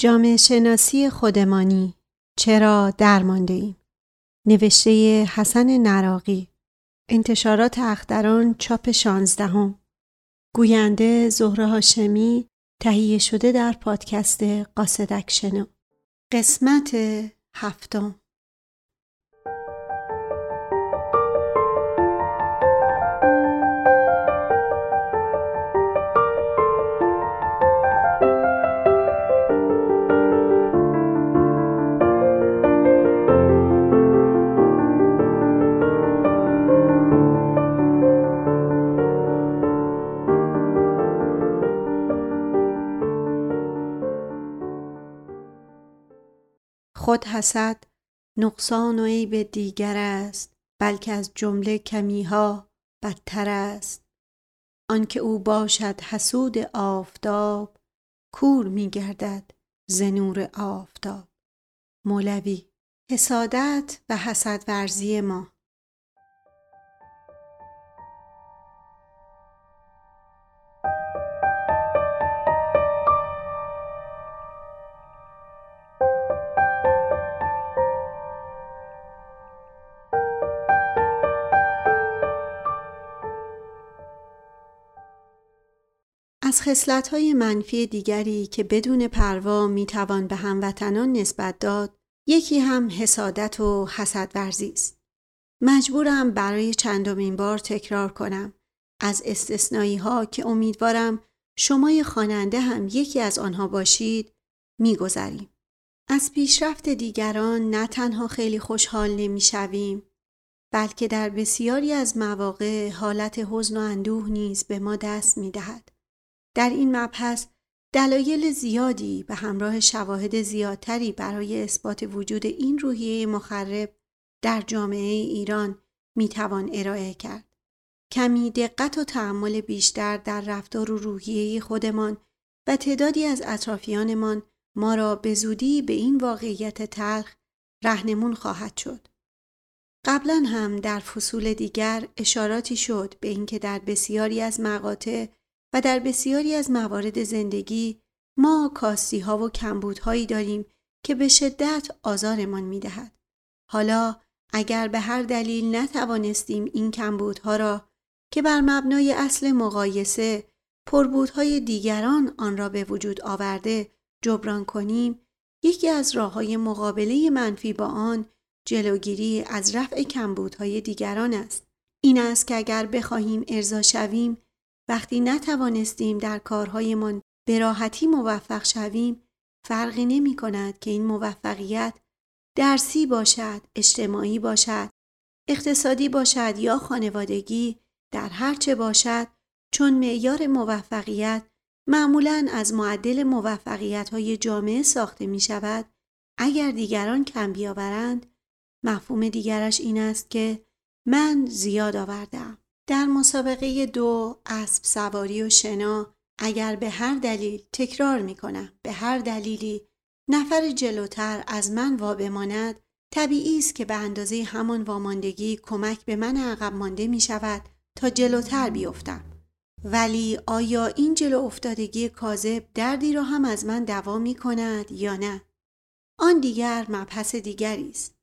جامعه شناسی خودمانی. چرا درمانده ایم؟ نوشته حسن نراقی. انتشارات اختران چاپ شانزدهم. گوینده زهره هاشمی تهیه شده در پادکست قاصدک شنو قسمت هفتم. خود حسد نقصان و عیب دیگر است بلکه از جمله کمیها بدتر است. آنکه او باشد حسود آفتاب کور می گردد ز آفتاب. مولوی حسادت و حسد ورزی ما. خصلت‌های منفی دیگری که بدون پروا می‌توان به هموطنان نسبت داد یکی هم حسادت و حسد ورزی است. مجبورم برای چندمین بار تکرار کنم از استثنایی ها که امیدوارم شمای خواننده هم یکی از آنها باشید میگذریم. از پیشرفت دیگران نه تنها خیلی خوشحال نمی‌شویم بلکه در بسیاری از مواقع حالت حزن و اندوه نیز به ما دست می‌دهد. در این مبحث دلایل زیادی به همراه شواهد زیادتری برای اثبات وجود این روحیه مخرب در جامعه ایران می‌توان ارائه کرد. کمی دقت و تحمل بیشتر در رفتار و روحیه خودمان و تعدادی از اطرافیانمان ما را به زودی به این واقعیت تلخ رهنمون خواهد شد. قبلا هم در فصول دیگر اشاراتی شد به اینکه در بسیاری از مقاطع و در بسیاری از موارد زندگی ما کاستی ها و کمبودهایی داریم که به شدت آزارمان می دهد. حالا اگر به هر دلیل نتوانستیم این کمبودها را که بر مبنای اصل مقایسه پربودهای دیگران آن را به وجود آورده جبران کنیم یکی از راه های مقابله منفی با آن جلوگیری از رفع کمبودهای دیگران است. این است که اگر بخواهیم ارضا شویم وقتی نتوانستیم در کارهایمان به راحتی موفق شویم فرقی نمی کند که این موفقیت درسی باشد، اجتماعی باشد، اقتصادی باشد یا خانوادگی در هر چه باشد چون معیار موفقیت معمولا از معدل موفقیت های جامعه ساخته می شود اگر دیگران کم بیاورند مفهوم دیگرش این است که من زیاد آوردم در مسابقه دو اسب سواری و شنا اگر به هر دلیل تکرار می کنم به هر دلیلی نفر جلوتر از من وا بماند طبیعی است که به اندازه همان واماندگی کمک به من عقب مانده می شود تا جلوتر بیفتم. ولی آیا این جلو افتادگی کاذب دردی را هم از من دوا می کند یا نه؟ آن دیگر مبحث دیگری است.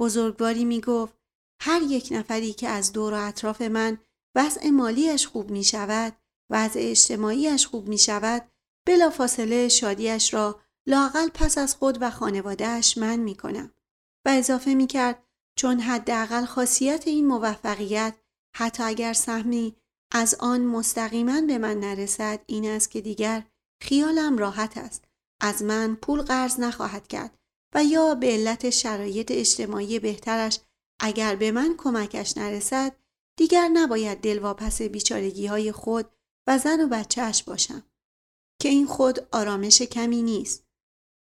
بزرگواری می گفت هر یک نفری که از دور و اطراف من وضع مالیش خوب می شود وضع اجتماعیش خوب می شود فاصله شادیش را لاقل پس از خود و خانوادهش من می کنم و اضافه می کرد چون حداقل خاصیت این موفقیت حتی اگر سهمی از آن مستقیما به من نرسد این است که دیگر خیالم راحت است از من پول قرض نخواهد کرد و یا به علت شرایط اجتماعی بهترش اگر به من کمکش نرسد دیگر نباید دلواپس بیچارگی های خود و زن و بچهش باشم که این خود آرامش کمی نیست.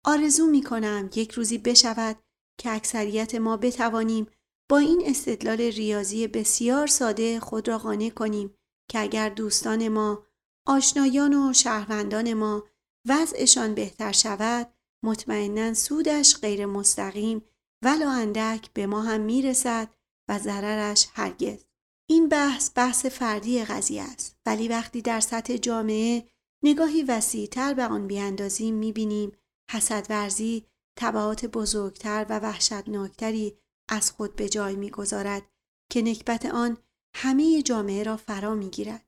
آرزو می کنم یک روزی بشود که اکثریت ما بتوانیم با این استدلال ریاضی بسیار ساده خود را قانع کنیم که اگر دوستان ما، آشنایان و شهروندان ما وضعشان بهتر شود مطمئنا سودش غیر مستقیم ولو اندک به ما هم می‌رسد و ضررش هرگز این بحث بحث فردی قضیه است. ولی وقتی در سطح جامعه نگاهی وسیعتر به آن بیاندازیم می‌بینیم حسدورزی تبعات بزرگتر و وحشتناکتری از خود به جای می‌گذارد که نکبت آن همه جامعه را فرا می‌گیرد.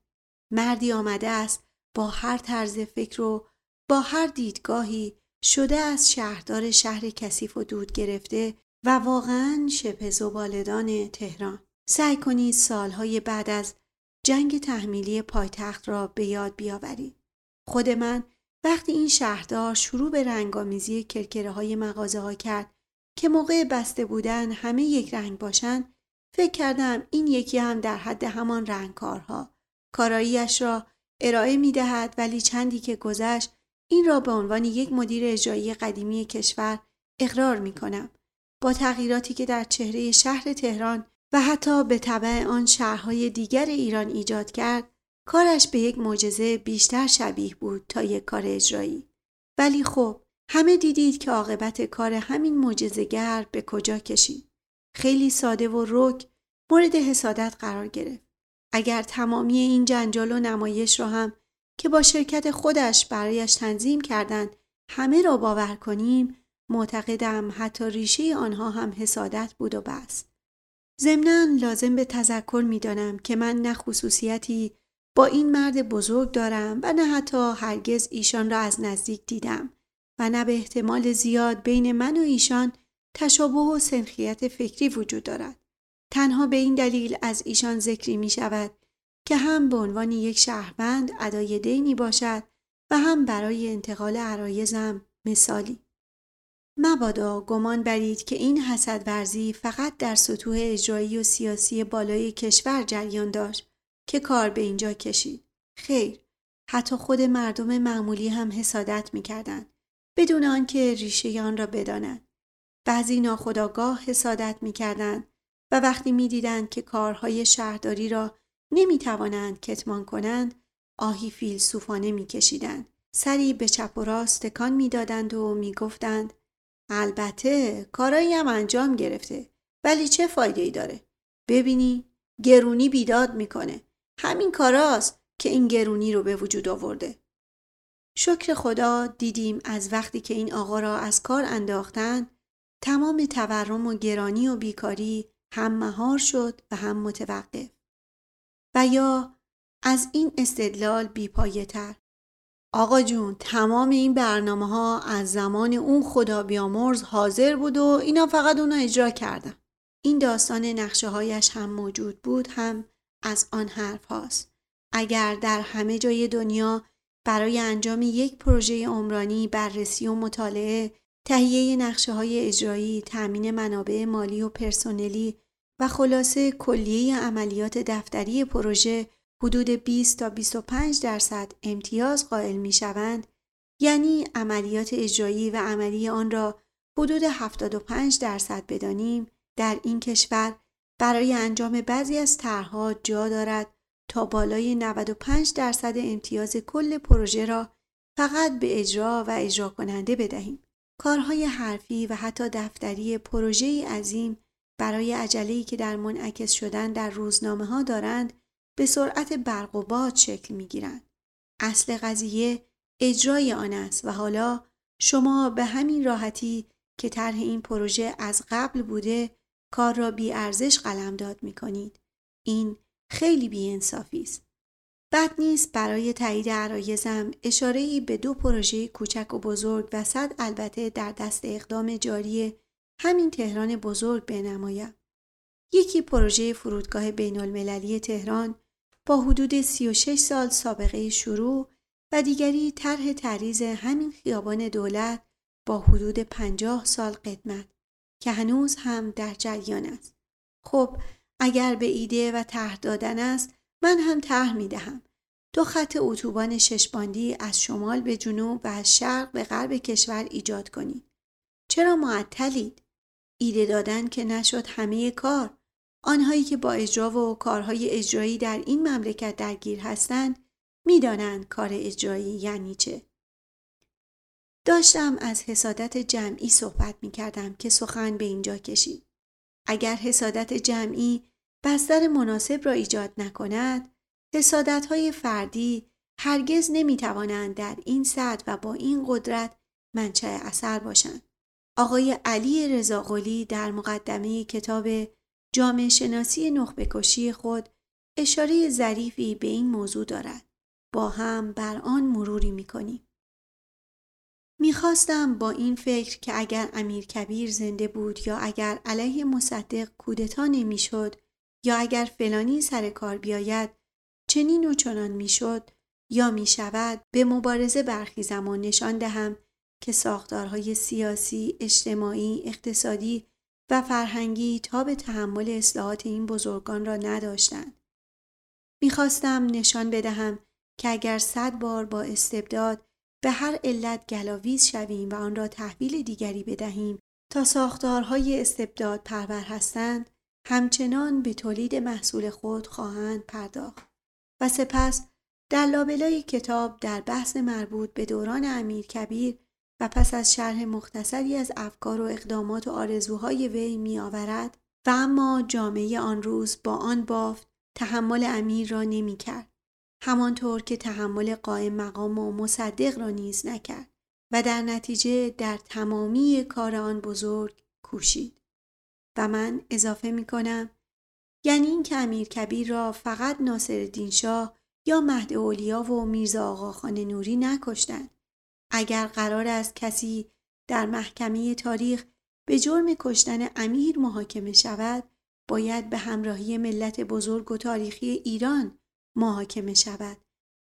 مردی آمده است با هر طرز فکر و با هر دیدگاهی شده از شهردار شهر کثیف و دود گرفته و واقعا شبه زبالدان تهران. سعی کنید سالهای بعد از جنگ تحمیلی پایتخت را به یاد بیاورید خود من وقتی این شهردار شروع به رنگامیزی کرکره های مغازه ها کرد که موقع بسته بودن همه یک رنگ باشند فکر کردم این یکی هم در حد همان رنگکارها کاراییش را ارائه می دهد ولی چندی که گذشت این را به عنوان یک مدیر اجرایی قدیمی کشور اقرار می کنم. با تغییراتی که در چهره شهر تهران و حتی به طبع آن شهرهای دیگر ایران ایجاد کرد کارش به یک معجزه بیشتر شبیه بود تا یک کار اجرایی. ولی خب همه دیدید که عاقبت کار همین معجزه‌گر به کجا کشید. خیلی ساده و رک مورد حسادت قرار گرفت. اگر تمامی این جنجال و نمایش را هم که با شرکت خودش برایش تنظیم کردند همه را باور کنیم معتقدم حتی ریشه آنها هم حسادت بود و بس. ضمنا لازم به تذکر می‌دانم که من نه خصوصیتی با این مرد بزرگ دارم و نه حتی هرگز ایشان را از نزدیک دیدم و نه به احتمال زیاد بین من و ایشان تشابه و سنخیت فکری وجود دارد. تنها به این دلیل از ایشان ذکری می شود که هم به عنوان یک شهروند ادای دینی باشد و هم برای انتقال عرایزم مثالی. مبادا گمان برید که این حسد ورزی فقط در سطوح اجرایی و سیاسی بالای کشور جریان داشت که کار به اینجا کشید. خیر، حتی خود مردم معمولی هم حسادت می‌کردند بدون آنکه ریشه آن را بدانند. بعضی ناخداگاه حسادت می‌کردند و وقتی می‌دیدند که کارهای شهرداری را نمی‌توانند کتمان کنند آهی فیلسوفانه میکشیدند سری به چپ و راست تکان می‌دادند و می‌گفتند البته کارایی هم انجام گرفته ولی چه فایده ای داره؟ ببینی گرونی بیداد می‌کنه. همین کاراست که این گرونی رو به وجود آورده. شکر خدا دیدیم از وقتی که این آقا را از کار انداختن تمام تورم و گرانی و بیکاری هم مهار شد و هم متوقف. و یا از این استدلال بیپایه تر آقا جون تمام این برنامه ها از زمان اون خدا بیامرز حاضر بود و اینا فقط اونا اجرا کردن. این داستان نقشه هایش هم موجود بود هم از آن حرف هاست. اگر در همه جای دنیا برای انجام یک پروژه عمرانی بررسی و مطالعه تهیه نقشه های اجرایی، تأمین منابع مالی و پرسنلی و خلاصه کلیه عملیات دفتری پروژه حدود 20 تا 25 درصد امتیاز قائل می شوند یعنی عملیات اجرایی و عملی آن را حدود 75 درصد بدانیم در این کشور برای انجام بعضی از طرحها جا دارد تا بالای 95 درصد امتیاز کل پروژه را فقط به اجرا و اجرا کننده بدهیم. کارهای حرفی و حتی دفتری پروژه عظیم برای عجله‌ای که در منعکس شدن در روزنامه ها دارند به سرعت برق و باد شکل می گیرند. اصل قضیه اجرای آن است و حالا شما به همین راحتی که طرح این پروژه از قبل بوده کار را بی ارزش قلمداد می کنید. این خیلی بی انصافی است. بد نیست برای تایید عرایزم اشاره به دو پروژه کوچک و بزرگ و صد البته در دست اقدام جاری همین تهران بزرگ بنمایم. یکی پروژه فرودگاه بین المللی تهران با حدود 36 سال سابقه شروع و دیگری طرح تعریض همین خیابان دولت با حدود 50 سال قدمت که هنوز هم در جریان است. خب اگر به ایده و طرح دادن است من هم طرح می دهم. دو خط اتوبان ششباندی از شمال به جنوب و از شرق به غرب کشور ایجاد کنید. چرا معطلید؟ ایده دادن که نشد همه کار آنهایی که با اجرا و کارهای اجرایی در این مملکت درگیر هستند می‌دانند کار اجرایی یعنی چه. داشتم از حسادت جمعی صحبت می کردم که سخن به اینجا کشید. اگر حسادت جمعی بستر مناسب را ایجاد نکند، حسادت های فردی هرگز نمی توانند در این سطح و با این قدرت منچه اثر باشند. آقای علی رضاقلی در مقدمه کتاب جامعه شناسی نخبه کشی خود اشاره ظریفی به این موضوع دارد. با هم بر آن مروری می‌کنیم. می‌خواستم با این فکر که اگر امیر کبیر زنده بود یا اگر علیه مصدق کودتا نمی‌شد یا اگر فلانی سر کار بیاید چنین و چنان می‌شد یا می‌شود به مبارزه برخیزم و نشان دهم که ساختارهای سیاسی، اجتماعی، اقتصادی و فرهنگی تا به تحمل اصلاحات این بزرگان را نداشتند. می‌خواستم نشان بدهم که اگر صد بار با استبداد به هر علت گلاویز شویم و آن را تحویل دیگری بدهیم تا ساختارهای استبداد پرور هستند همچنان به تولید محصول خود خواهند پرداخت و سپس در لابلای کتاب در بحث مربوط به دوران امیر کبیر و پس از شرح مختصری از افکار و اقدامات و آرزوهای وی می آورد و اما جامعه آن روز با آن بافت تحمل امیر را نمی کرد. همانطور که تحمل قائم مقام و مصدق را نیز نکرد و در نتیجه در تمامی کار آن بزرگ کوشید. و من اضافه می کنم یعنی این که امیر کبیر را فقط ناصر شاه یا مهد اولیا و میرزا آقاخان نوری نکشتند. اگر قرار است کسی در محکمه تاریخ به جرم کشتن امیر محاکمه شود باید به همراهی ملت بزرگ و تاریخی ایران محاکمه شود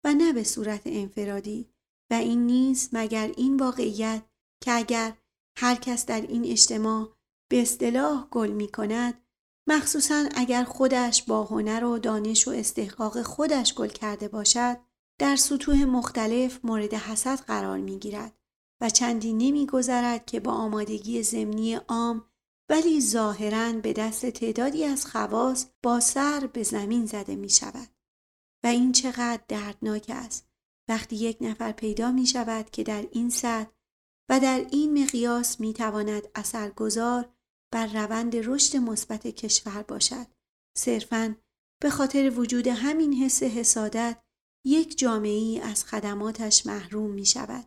و نه به صورت انفرادی. و این نیست مگر این واقعیت که اگر هر کس در این اجتماع به اصطلاح گل می کند مخصوصا اگر خودش با هنر و دانش و استحقاق خودش گل کرده باشد در سطوح مختلف مورد حسد قرار می گیرد و چندی نمی گذرد که با آمادگی زمینی عام ولی ظاهرا به دست تعدادی از خواص با سر به زمین زده می شود. و این چقدر دردناک است وقتی یک نفر پیدا می شود که در این سطح و در این مقیاس می تواند اثرگذار بر روند رشد مثبت کشور باشد صرفاً به خاطر وجود همین حس حسادت یک جامعه ای از خدماتش محروم می شود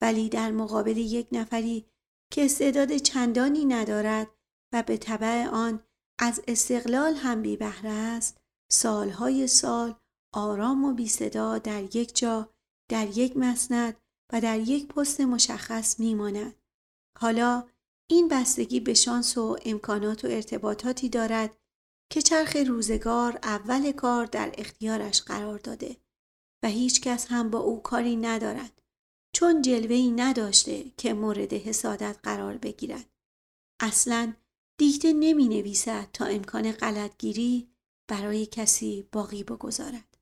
ولی در مقابل یک نفری که استعداد چندانی ندارد و به طبع آن از استقلال هم بی بهره است سالهای سال آرام و بی صدا در یک جا در یک مسند و در یک پست مشخص میماند. حالا این بستگی به شانس و امکانات و ارتباطاتی دارد که چرخ روزگار اول کار در اختیارش قرار داده. و هیچ کس هم با او کاری ندارد چون جلوهی نداشته که مورد حسادت قرار بگیرد. اصلا دیکته نمی نویسد تا امکان غلطگیری برای کسی باقی بگذارد.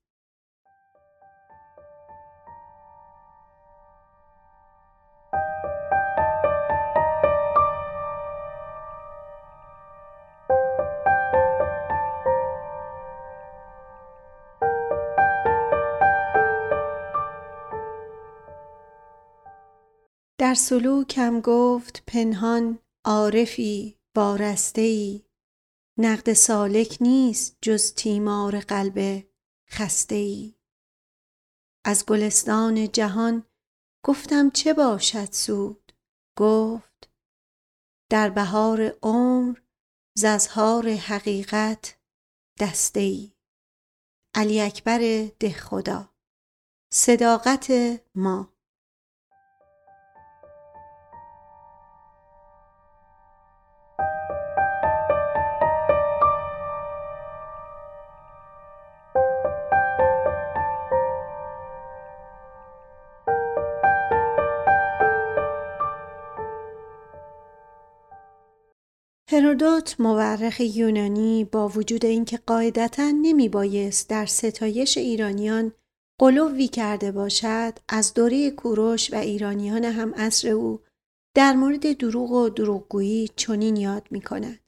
در سلوکم گفت پنهان عارفی وارسته نقد سالک نیست جز تیمار قلب خسته ای از گلستان جهان گفتم چه باشد سود؟ گفت در بهار عمر ززهار حقیقت دسته ای علی اکبر ده خدا صداقت ما. هرودوت مورخ یونانی با وجود اینکه قاعدتا نمی بایست در ستایش ایرانیان قلوی کرده باشد از دوره کوروش و ایرانیان هم عصر او در مورد دروغ و دروغگویی چنین یاد می کند.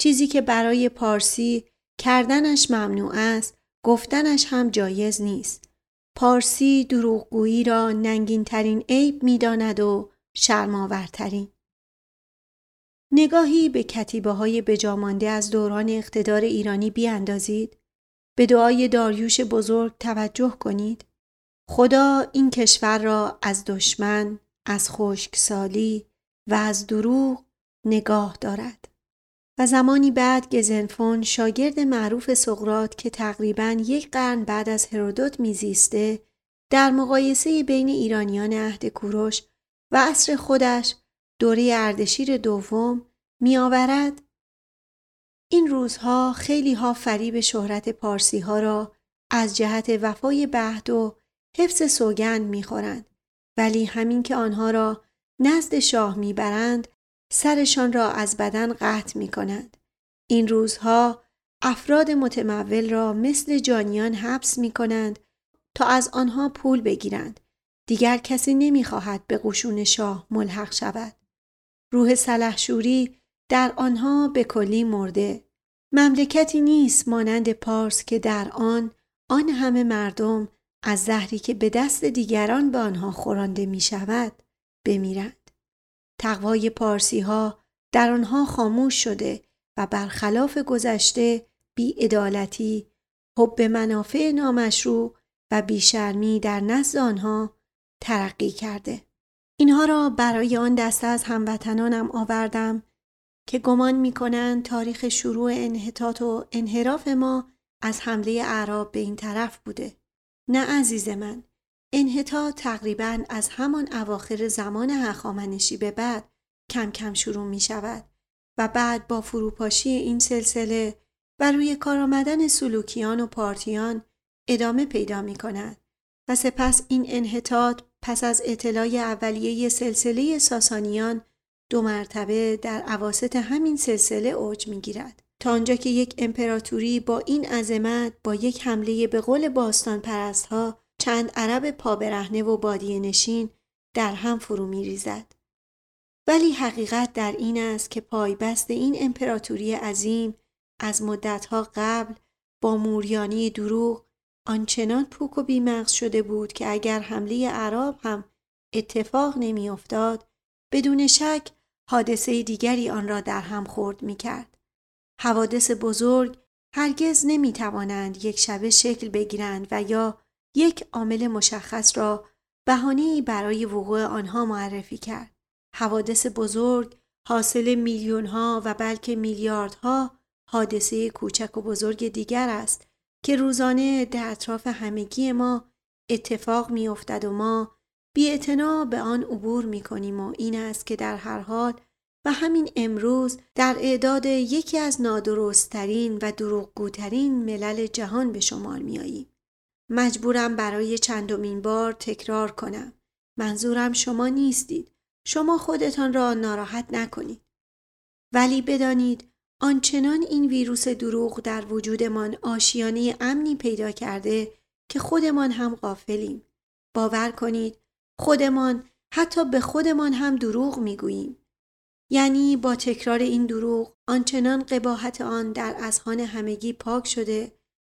چیزی که برای پارسی کردنش ممنوع است گفتنش هم جایز نیست. پارسی دروغگویی را ننگین ترین عیب می داند و شرماورترین. نگاهی به کتیبه های بجامانده از دوران اقتدار ایرانی بیاندازید. به دعای داریوش بزرگ توجه کنید. خدا این کشور را از دشمن، از خشکسالی و از دروغ نگاه دارد. و زمانی بعد گزنفون شاگرد معروف سقرات که تقریبا یک قرن بعد از هرودوت میزیسته در مقایسه بین ایرانیان عهد کوروش و عصر خودش دوره اردشیر دوم میآورد این روزها خیلی ها فریب شهرت پارسی ها را از جهت وفای بهد و حفظ سوگند می‌خورند ولی همین که آنها را نزد شاه می‌برند سرشان را از بدن قطع می کنند. این روزها افراد متمول را مثل جانیان حبس می کنند تا از آنها پول بگیرند. دیگر کسی نمی خواهد به قشون شاه ملحق شود. روح سلحشوری در آنها به کلی مرده. مملکتی نیست مانند پارس که در آن آن همه مردم از زهری که به دست دیگران به آنها خورانده می شود بمیرند. تقوای پارسی ها در آنها خاموش شده و برخلاف گذشته بیعدالتی، حب منافع نامشروع و بیشرمی در نزد آنها ترقی کرده. اینها را برای آن دسته از هموطنانم آوردم که گمان می کنند تاریخ شروع انحطاط و انحراف ما از حمله اعراب به این طرف بوده. نه عزیز من، انحطاط تقریبا از همان اواخر زمان هخامنشی به بعد کم کم شروع می شود و بعد با فروپاشی این سلسله و روی کار آمدن سلوکیان و پارتیان ادامه پیدا می کند و سپس این انحطاط پس از اطلاع اولیه سلسله ساسانیان دو مرتبه در عواست همین سلسله اوج می گیرد. تا آنجا که یک امپراتوری با این عظمت با یک حمله به قول باستان پرست ها چند عرب پابرهنه و بادیه نشین در هم فرو می ریزد. ولی حقیقت در این است که پایبست این امپراتوری عظیم از مدتها قبل با موریانی دروغ آنچنان پوک و بیمغز شده بود که اگر حمله عرب هم اتفاق نمیافتاد بدون شک حادثه دیگری آن را در هم خورد می کرد. حوادث بزرگ هرگز نمی توانند یک شبه شکل بگیرند و یا یک عامل مشخص را بهانه‌ای برای وقوع آنها معرفی کرد. حوادث بزرگ حاصل میلیون ها و بلکه میلیاردها حادثه کوچک و بزرگ دیگر است که روزانه در اطراف همگی ما اتفاق میافتد و ما بی به آن عبور می کنیم و این است که در هر حال و همین امروز در اعداد یکی از نادرستترین و دروغگوترین ملل جهان به شمار میاییم. مجبورم برای چندمین بار تکرار کنم. منظورم شما نیستید. شما خودتان را ناراحت نکنید. ولی بدانید آنچنان این ویروس دروغ در وجودمان آشیانه امنی پیدا کرده که خودمان هم غافلیم. باور کنید خودمان حتی به خودمان هم دروغ می‌گوییم. یعنی با تکرار این دروغ آنچنان قباحت آن در اذهان همگی پاک شده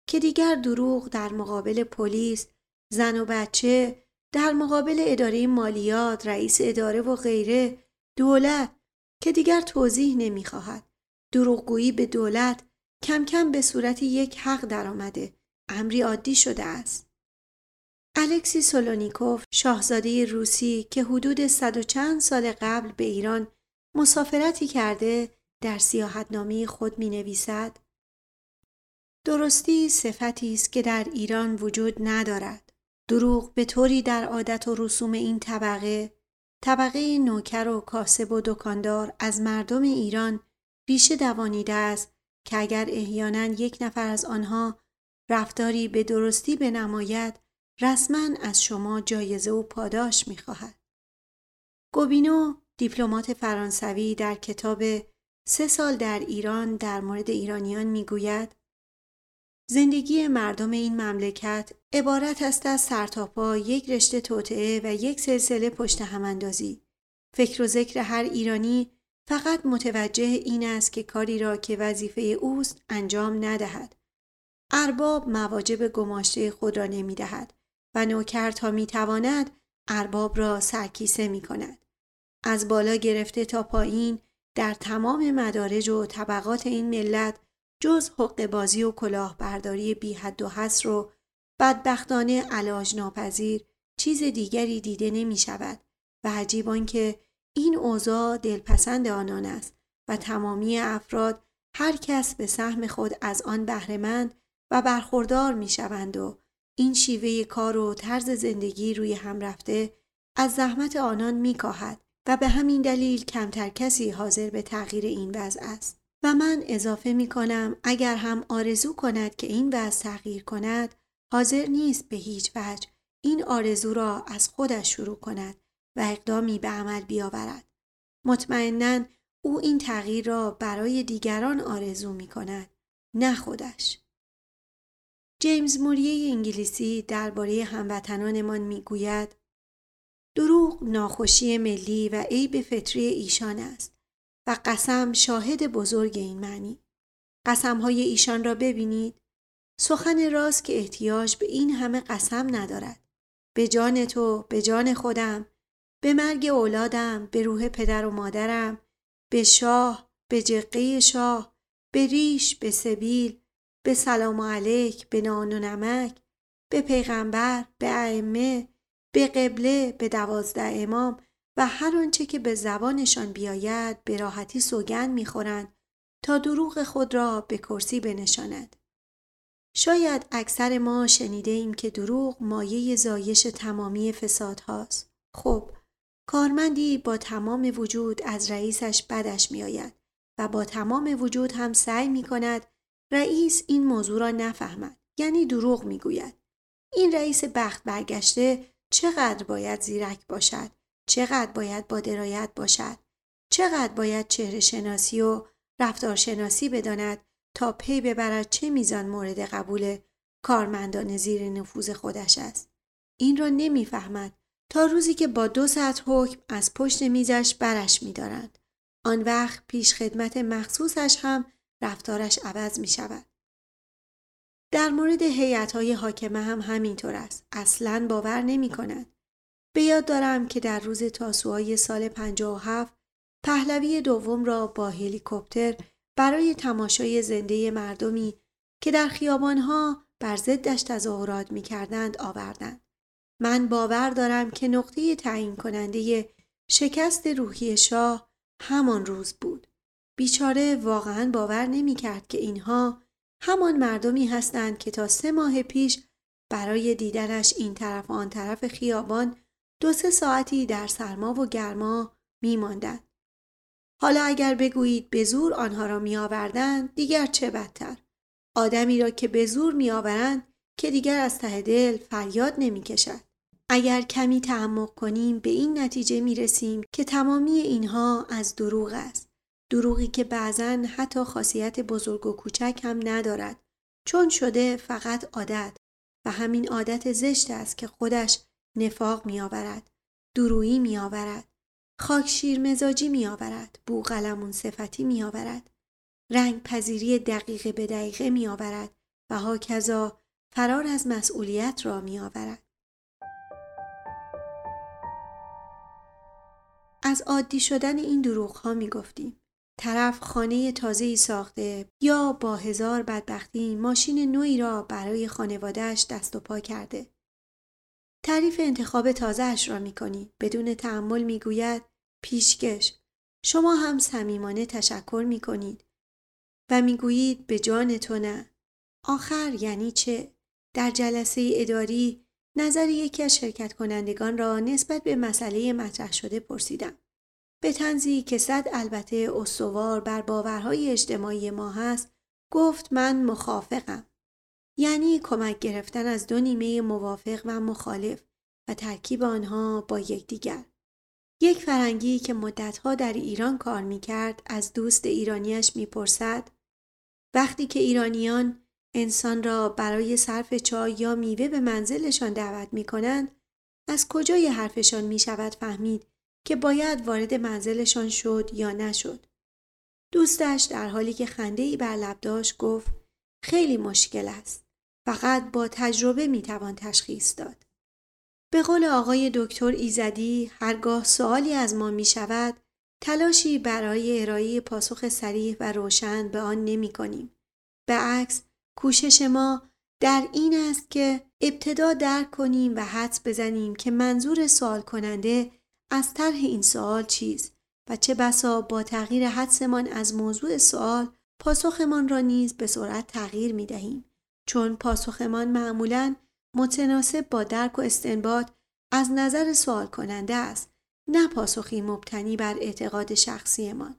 که دیگر دروغ در مقابل پلیس، زن و بچه، در مقابل اداره مالیات، رئیس اداره و غیره، دولت که دیگر توضیح نمی‌خواهد. دروغگویی به دولت کم کم به صورت یک حق درآمده، امری عادی شده است. الکسی سولونیکوف شاهزاده روسی که حدود صد و چند سال قبل به ایران مسافرتی کرده در سیاحتنامه خود می نویسد درستی صفتی است که در ایران وجود ندارد. دروغ به طوری در عادت و رسوم این طبقه طبقه نوکر و کاسب و دکاندار از مردم ایران ریشه دوانیده است که اگر احیانا یک نفر از آنها رفتاری به درستی بنماید رسما از شما جایزه و پاداش می‌خواهد. گوبینو دیپلمات فرانسوی در کتاب سه سال در ایران در مورد ایرانیان می‌گوید زندگی مردم این مملکت عبارت است از سرتاپا یک رشته توطعه و یک سلسله پشت هماندازی. فکر و ذکر هر ایرانی فقط متوجه این است که کاری را که وظیفه اوست انجام ندهد. ارباب مواجب گماشته خود را نمی دهد و نوکر تا می تواند ارباب را سرکیسه می کند. از بالا گرفته تا پایین در تمام مدارج و طبقات این ملت جز حق بازی و کلاهبرداری بی حد و حصر رو بدبختانه علاج ناپذیر چیز دیگری دیده نمی شود و عجیب که این اوضاع دلپسند آنان است و تمامی افراد هر کس به سهم خود از آن بهرهمند و برخوردار می شوند و این شیوه کار و طرز زندگی روی هم رفته از زحمت آنان می کاهد و به همین دلیل کمتر کسی حاضر به تغییر این وضع است. و من اضافه می کنم اگر هم آرزو کند که این وضع تغییر کند حاضر نیست به هیچ وجه این آرزو را از خودش شروع کند و اقدامی به عمل بیاورد. مطمئنا او این تغییر را برای دیگران آرزو می کند نه خودش. جیمز موریه انگلیسی درباره هموطنانمان می‌گوید دروغ ناخوشی ملی و عیب فطری ایشان است و قسم شاهد بزرگ این معنی. قسمهای ایشان را ببینید. سخن راست که احتیاج به این همه قسم ندارد. به جان تو، به جان خودم، به مرگ اولادم، به روح پدر و مادرم، به شاه، به جقه شاه، به ریش، به سبیل، به سلام علیک، به نان و نمک، به پیغمبر، به ائمه، به قبله، به دوازده امام و هر آنچه که به زبانشان بیاید به راحتی سوگند می‌خورند تا دروغ خود را به کرسی بنشاند. شاید اکثر ما شنیده ایم که دروغ مایه زایش تمامی فساد هاست. خب، کارمندی با تمام وجود از رئیسش بدش میآید و با تمام وجود هم سعی می کند رئیس این موضوع را نفهمد. یعنی دروغ می گوید. این رئیس بخت برگشته چقدر باید زیرک باشد چقدر باید با درایت باشد چقدر باید چهره شناسی و رفتار شناسی بداند تا پی ببرد چه میزان مورد قبول کارمندان زیر نفوذ خودش است این را نمی‌فهمد تا روزی که با دو ساعت حکم از پشت میزش برش میدارند آن وقت پیش خدمت مخصوصش هم رفتارش عوض می شود. در مورد حیات های حاکمه هم همینطور است. اصلا باور نمی کند. به یاد دارم که در روز تاسوهای سال 57 پهلوی دوم را با هلیکوپتر برای تماشای زنده مردمی که در خیابانها بر ضدش تظاهرات می کردند آوردند. من باور دارم که نقطه تعیین کننده شکست روحی شاه همان روز بود. بیچاره واقعا باور نمی کرد که اینها همان مردمی هستند که تا سه ماه پیش برای دیدنش این طرف آن طرف خیابان دو سه ساعتی در سرما و گرما می ماندند. حالا اگر بگویید به زور آنها را می آوردند دیگر چه بدتر. آدمی را که به زور می آورند که دیگر از ته دل فریاد نمی کشد. اگر کمی تعمق کنیم به این نتیجه می رسیم که تمامی اینها از دروغ است. دروغی که بعضا حتی خاصیت بزرگ و کوچک هم ندارد چون شده فقط عادت و همین عادت زشت است که خودش نفاق می آورد درویی می آورد خاک شیر مزاجی می آورد بوغلمون صفتی می آورد رنگ پذیری دقیقه به دقیقه می آورد و هاکذا فرار از مسئولیت را می آورد. از عادی شدن این دروغ ها می گفتیم. طرف خانه تازه ای ساخته یا با هزار بدبختی ماشین نوعی را برای خانوادهش دست و پا کرده. تعریف انتخاب تازهش را می کنی. بدون تعمل می گوید پیشکش. شما هم صمیمانه تشکر می کنید و می گویید به جان تو نه. آخر یعنی چه؟ در جلسه اداری نظر یکی از شرکت کنندگان را نسبت به مسئله مطرح شده پرسیدم. به تنزی که صد البته استوار بر باورهای اجتماعی ما هست گفت من مخافقم. یعنی کمک گرفتن از دو نیمه موافق و مخالف و ترکیب آنها با یکدیگر. یک فرنگی که مدتها در ایران کار می کرد از دوست ایرانیش می پرسد وقتی که ایرانیان انسان را برای صرف چای یا میوه به منزلشان دعوت می کنند از کجای حرفشان می شود فهمید که باید وارد منزلشان شد یا نشد. دوستش در حالی که خنده ای بر لب داشت گفت خیلی مشکل است. فقط با تجربه می‌توان تشخیص داد. به قول آقای دکتر ایزدی هرگاه سوالی از ما می شود تلاشی برای ارائه پاسخ سریح و روشن به آن نمی کنیم. به عکس کوشش ما در این است که ابتدا درک کنیم و حدس بزنیم که منظور سوال کننده از طرح این سوال چیست و چه بسا با تغییر حدسمان از موضوع سوال پاسخمان را نیز به سرعت تغییر می دهیم. چون پاسخمان معمولا متناسب با درک و استنباط از نظر سوال کننده است نه پاسخی مبتنی بر اعتقاد شخصیمان.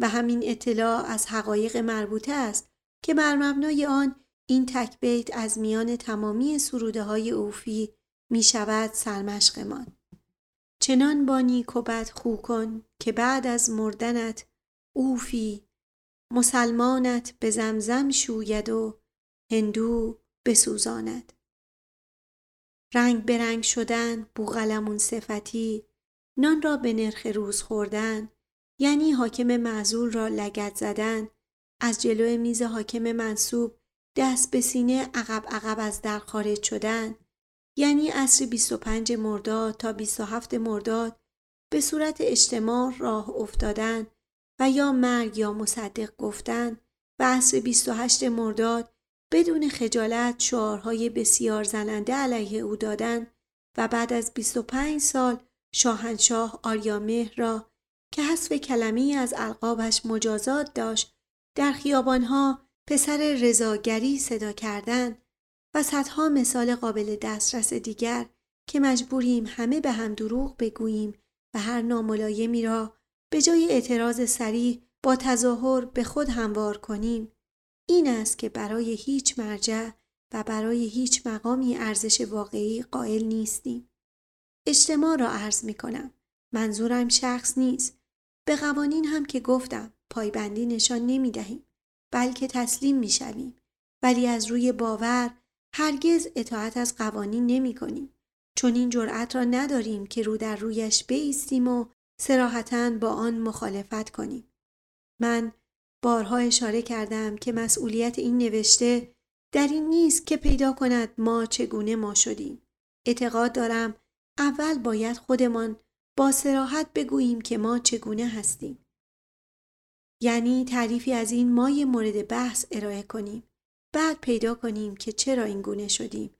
و همین اطلاع از حقایق مربوطه است که بر مبنای آن این تکبیت از میان تمامی سروده های اوفی می شود سرمشقمان. چنان بانی کبت خو کن که بعد از مردنت اوفی مسلمانت به زمزم شوید و هندو بسوزاند. رنگ برنگ شدن بوغلمون صفتی نان را به نرخ روز خوردن یعنی حاکم معزول را لگت زدن از جلو میز حاکم منصوب دست به سینه عقب عقب از در خارج شدن. یعنی عصر 25 مرداد تا 27 مرداد به صورت اجتماع راه افتادن و یا مرگ یا مصدق گفتن و عصر 28 مرداد بدون خجالت شعارهای بسیار زننده علیه او دادن و بعد از 25 سال شاهنشاه آریامهر را که حذف کلمی از القابش مجازات داشت در خیابانها پسر رضاگری صدا کردن و صدها مثال قابل دسترس دیگر که مجبوریم همه به هم دروغ بگوییم و هر ناملایمی را به جای اعتراض سریع با تظاهر به خود هموار کنیم این است که برای هیچ مرجع و برای هیچ مقامی ارزش واقعی قائل نیستیم. اجتماع را عرض می کنم. منظورم شخص نیست. به قوانین هم که گفتم پایبندی نشان نمی دهیم. بلکه تسلیم می شویم. ولی از روی باور هرگز اطاعت از قوانین نمی کنیم. چون این جرأت را نداریم که رو در رویش بیستیم و سراحتا با آن مخالفت کنیم. من بارها اشاره کردم که مسئولیت این نوشته در این نیست که پیدا کند ما چگونه ما شدیم. اعتقاد دارم اول باید خودمان با سراحت بگوییم که ما چگونه هستیم. یعنی تعریفی از این مای مورد بحث ارائه کنیم. بعد پیدا کنیم که چرا این گونه شدیم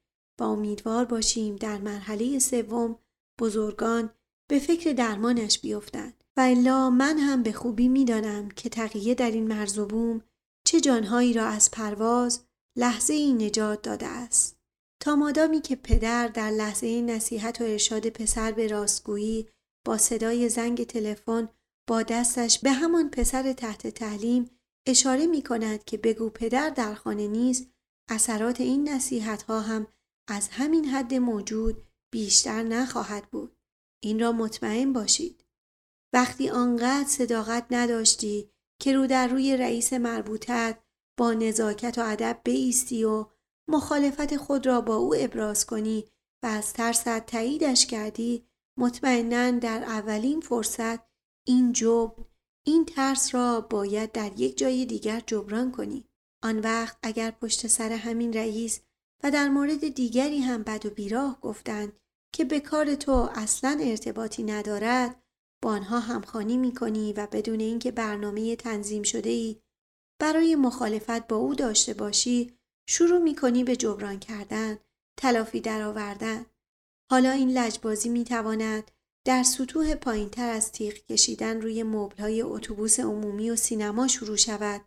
و امیدوار باشیم در مرحله سوم بزرگان به فکر درمانش بیفتند و الا من هم به خوبی می‌دانم که تقیه در این مرزوبوم چه جانهایی را از پرواز لحظه ای نجات داده است. تا مادامی که پدر در لحظه نصیحت و ارشاد پسر به راستگویی با صدای زنگ تلفن با دستش به همان پسر تحت تعلیم اشاره می کند که بگو پدر در خانه نیست اثرات این نصیحت ها هم از همین حد موجود بیشتر نخواهد بود. این را مطمئن باشید. وقتی آنقدر صداقت نداشتی که رو در روی رئیس مربوطت با نزاکت و ادب بیستی و مخالفت خود را با او ابراز کنی و از ترست تاییدش کردی مطمئنا در اولین فرصت این جبن این ترس را باید در یک جای دیگر جبران کنی. آن وقت اگر پشت سر همین رئیس و در مورد دیگری هم بد و بیراه گفتند که به کار تو اصلا ارتباطی ندارد با آنها همخانی می کنی و بدون اینکه برنامه تنظیم شده ای برای مخالفت با او داشته باشی شروع می کنی به جبران کردن تلافی درآوردن. حالا این لجبازی می تواند در سطوح پایین تر از تیغ کشیدن روی مبلهای اتوبوس عمومی و سینما شروع شود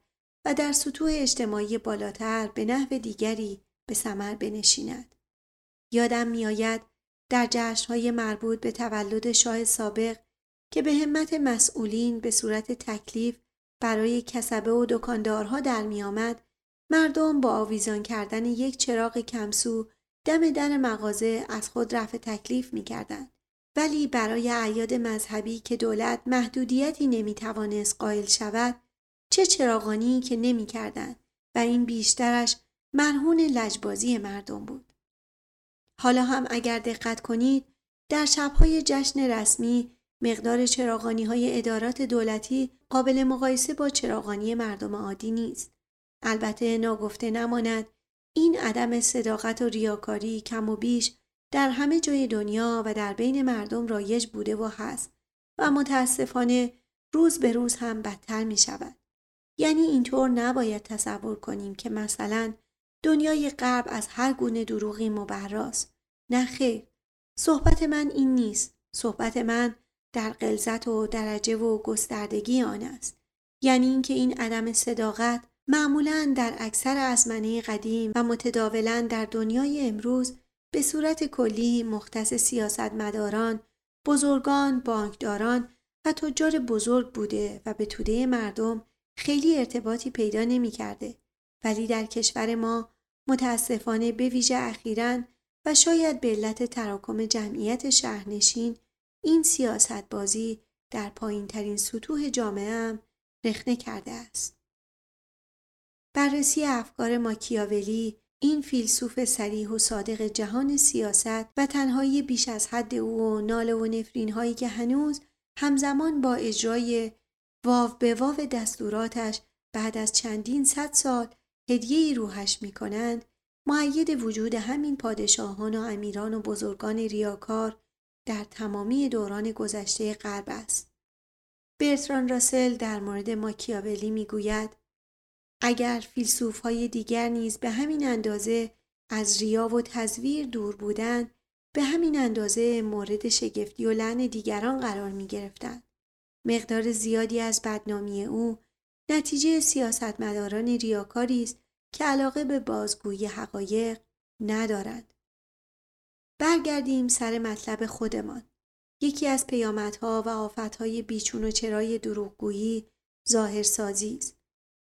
و در سطوح اجتماعی بالاتر به نحو دیگری به ثمر بنشیند. یادم میآید در جشنهای مربوط به تولد شاه سابق که به همت مسئولین به صورت تکلیف برای کسبه و دکاندارها در میآمد مردم با آویزان کردن یک چراغ کمسو دم در مغازه از خود رفع تکلیف می کردن. ولی برای اعیاد مذهبی که دولت محدودیتی نمی توانست قائل شود چه چراغانی که نمی کردن و این بیشترش مرهون لجبازی مردم بود. حالا هم اگر دقت کنید در شبهای جشن رسمی مقدار چراغانی های ادارات دولتی قابل مقایسه با چراغانی مردم عادی نیست. البته ناگفته نماند این عدم صداقت و ریاکاری کم و بیش در همه جای دنیا و در بین مردم رایج بوده و هست و متاسفانه روز به روز هم بدتر می شود. یعنی اینطور نباید تصور کنیم که مثلا دنیای غرب از هر گونه دروغی مبراست. نه خیر. صحبت من این نیست. صحبت من در غلظت و درجه و گستردگی آن است یعنی اینکه این عدم صداقت معمولا در اکثر ازمنه قدیم و متداولا در دنیای امروز به صورت کلی مختص سیاستمداران، بزرگان، بانکداران و تجار بزرگ بوده و به توده مردم خیلی ارتباطی پیدا نمی کرده. ولی در کشور ما متاسفانه به ویژه اخیرا و شاید به علت تراکم جمعیت شهرنشین این سیاست بازی در پایین ترین سطوح جامعه هم رخنه کرده است. بررسی افکار ماکیاولی این فیلسوف سریح و صادق جهان سیاست و تنهایی بیش از حد او و ناله و نفرین هایی که هنوز همزمان با اجرای واو به واو دستوراتش بعد از چندین صد سال هدیه روحش می کنند معید وجود همین پادشاهان و امیران و بزرگان ریاکار در تمامی دوران گذشته غرب است. برتران راسل در مورد ماکیاولی می گوید اگر فیلسوف های دیگر نیز به همین اندازه از ریا و تزویر دور بودند به همین اندازه مورد شگفتی و لعن دیگران قرار می گرفتند. مقدار زیادی از بدنامی او نتیجه سیاستمداران ریاکاری است که علاقه به بازگویی حقایق ندارند. برگردیم سر مطلب خودمان. یکی از پیامدها و آفتهای بیچون و چرای دروغگویی ظاهرسازی است.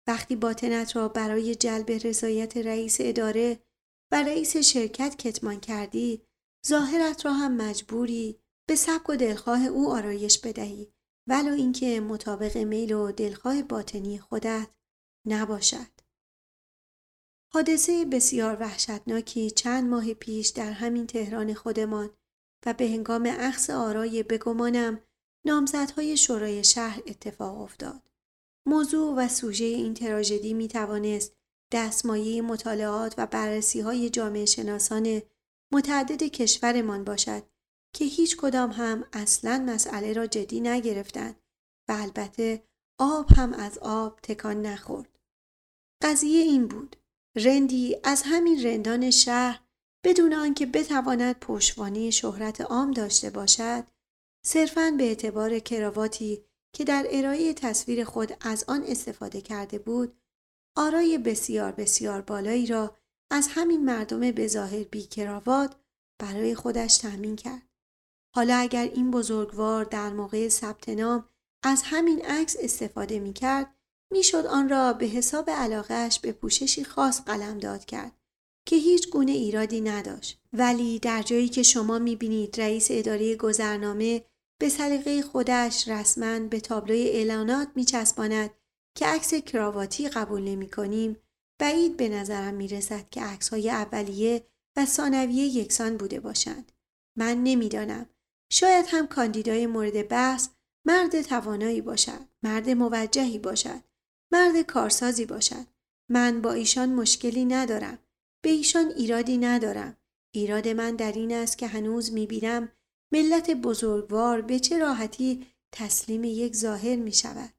وقتی باطنت را برای جلب رضایت رئیس اداره و رئیس شرکت کتمان کردی ظاهرت را هم مجبوری به سبک و دلخواه او آرایش بدهی ولو اینکه مطابق میل و دلخواه باطنی خودت نباشد حادثه بسیار وحشتناکی چند ماه پیش در همین تهران خودمان و به هنگام اخص آرای بگمانم نامزدهای شورای شهر اتفاق افتاد. موضوع و سوژه این تراژدی می توانست دستمایه مطالعات و بررسی های جامعه شناسان متعدد کشورمان باشد که هیچ کدام هم اصلا مسئله را جدی نگرفتند و البته آب هم از آب تکان نخورد. قضیه این بود. رندی از همین رندان شهر بدون آنکه بتواند پشتوانه شهرت عام داشته باشد صرفاً به اعتبار کراواتی که در ارائه تصویر خود از آن استفاده کرده بود آرای بسیار بسیار بالایی را از همین مردم به ظاهر بی کراوات برای خودش تأمین کرد. حالا اگر این بزرگوار در موقع ثبت نام از همین عکس استفاده می کرد می شد آن را به حساب علاقهش به پوششی خاص قلم داد کرد که هیچ گونه ایرادی نداشت ولی در جایی که شما می بینید رئیس اداره گذرنامه به سلیقه خودش رسما به تابلوی اعلانات می چسباند که عکس کراواتی قبول نمی کنیم بعید به نظرم می رسد که عکس های اولیه و ثانویه یکسان بوده باشند. من نمی‌دانم. شاید هم کاندیدای مورد بحث مرد توانایی باشد، مرد موجهی باشد، مرد کارسازی باشد. من با ایشان مشکلی ندارم. به ایشان ایرادی ندارم. ایراد من در این است که هنوز می‌بینم ملت بزرگوار به چه راحتی تسلیم یک ظاهر می شود.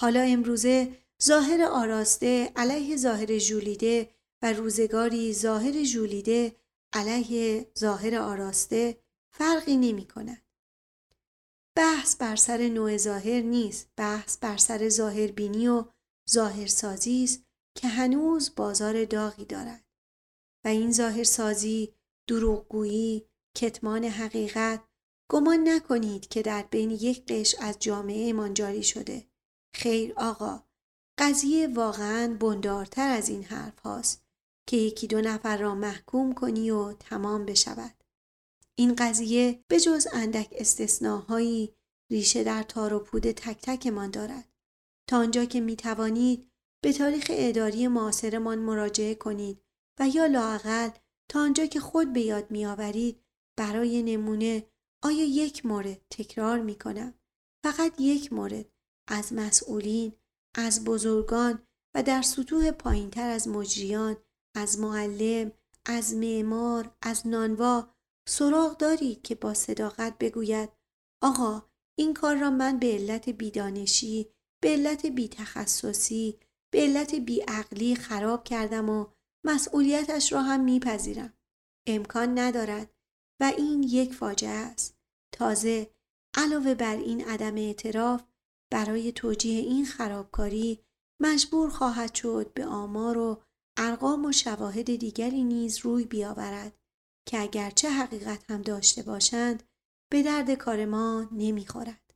حالا امروزه ظاهر آراسته علیه ظاهر جولیده و روزگاری ظاهر جولیده علیه ظاهر آراسته فرقی نمی کند. بحث بر سر نوع ظاهر نیست بحث بر سر ظاهر بینی و ظاهر سازی است که هنوز بازار داغی دارد و این ظاهر سازی دروغگویی کتمان حقیقت گمان نکنید که در بین یک قش از جامعه ایمان جاری شده. خیر آقا قضیه واقعا بندارتر از این حرف هاست که یکی دو نفر را محکوم کنی و تمام بشود. این قضیه به جز اندک استثناهایی ریشه در تار و پود تک تکمان دارد. تا آنجا که می توانید به تاریخ اداری معاصرمان مراجعه کنید و یا لاقل تا آنجا که خود به یاد میآورید برای نمونه آیا یک مورد تکرار می کنم فقط یک مورد از مسئولین از بزرگان و در سطوح پایینتر از مجریان از معلم از معمار از نانوا سراغ دارید که با صداقت بگوید آقا این کار را من به علت بیدانشی به علت بیتخصصی به علت بیعقلی خراب کردم و مسئولیتش را هم میپذیرم. امکان ندارد و این یک فاجعه است تازه علاوه بر این عدم اعتراف برای توجیه این خرابکاری مجبور خواهد شد به آمار و ارقام و شواهد دیگری نیز روی بیاورد که اگرچه حقیقت هم داشته باشند به درد کار ما نمی‌خورد.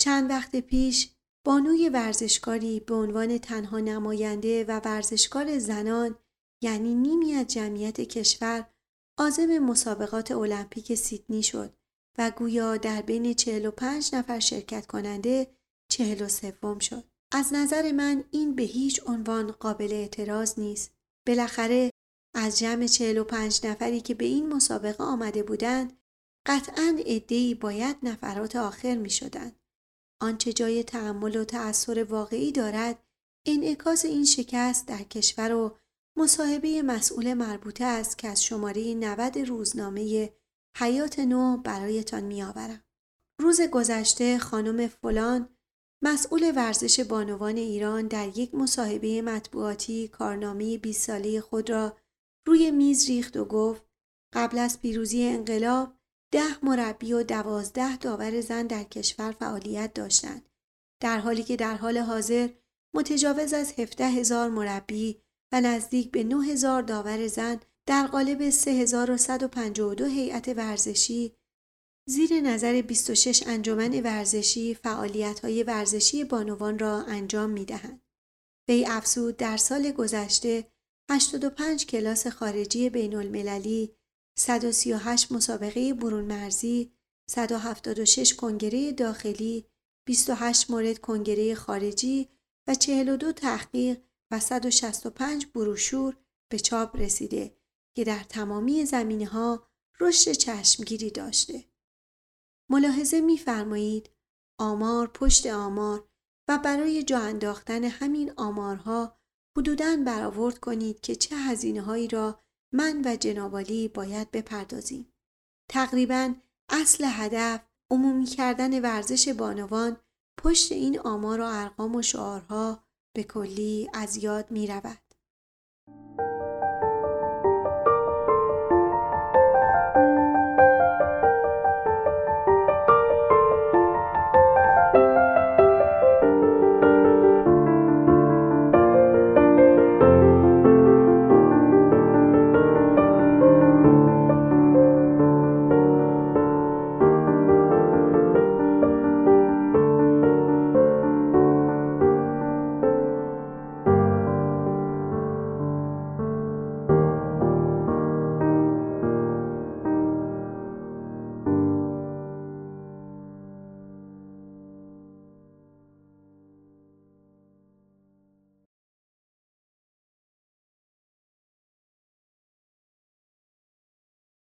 چند وقت پیش بانوی ورزشکاری به عنوان تنها نماینده و ورزشکار زنان یعنی نیمی از جمعیت کشور عازم مسابقات المپیک سیدنی شد و گویا در بین 45 نفر شرکت کننده 43 شد. از نظر من این به هیچ عنوان قابل اعتراض نیست. بالاخره از جمع 45 نفری که به این مسابقه آمده بودند قطعا عدهای باید نفرات آخر می شدند. آنچه جای تحمل و تأثیر واقعی دارد انعکاس این شکست در کشور و مصاحبه مسئول مربوطه است که از شماره 90 روزنامه حیات نو برایتان میآورم. روز گذشته خانم فلان مسئول ورزش بانوان ایران در یک مصاحبه مطبوعاتی کارنامه 20 ساله خود را روی میز ریخت و گفت قبل از پیروزی انقلاب ده مربی و دوازده داور زن در کشور فعالیت داشتند در حالی که در حال حاضر متجاوز از 17 هزار مربی نزدیک به 9 هزار داور زن در قالب 3152 هیئت ورزشی زیر نظر 26 انجمن ورزشی فعالیت های ورزشی بانوان را انجام می دهند. وی افزود در سال گذشته 85 کلاس خارجی بین المللی 138 مسابقه برون مرزی 176 کنگره داخلی 28 مورد کنگره خارجی و 42 تحقیق و 165 بروشور به چاپ رسیده که در تمامی زمینه ها رشد چشمگیری داشته. ملاحظه می‌فرمایید آمار پشت آمار و برای جا انداختن همین آمارها حدوداً برآورد کنید که چه هزینه هایی را من و جنابالی باید بپردازیم. تقریبا اصل هدف عمومی کردن ورزش بانوان پشت این آمار و ارقام و شعارها به کلی از یاد می رود.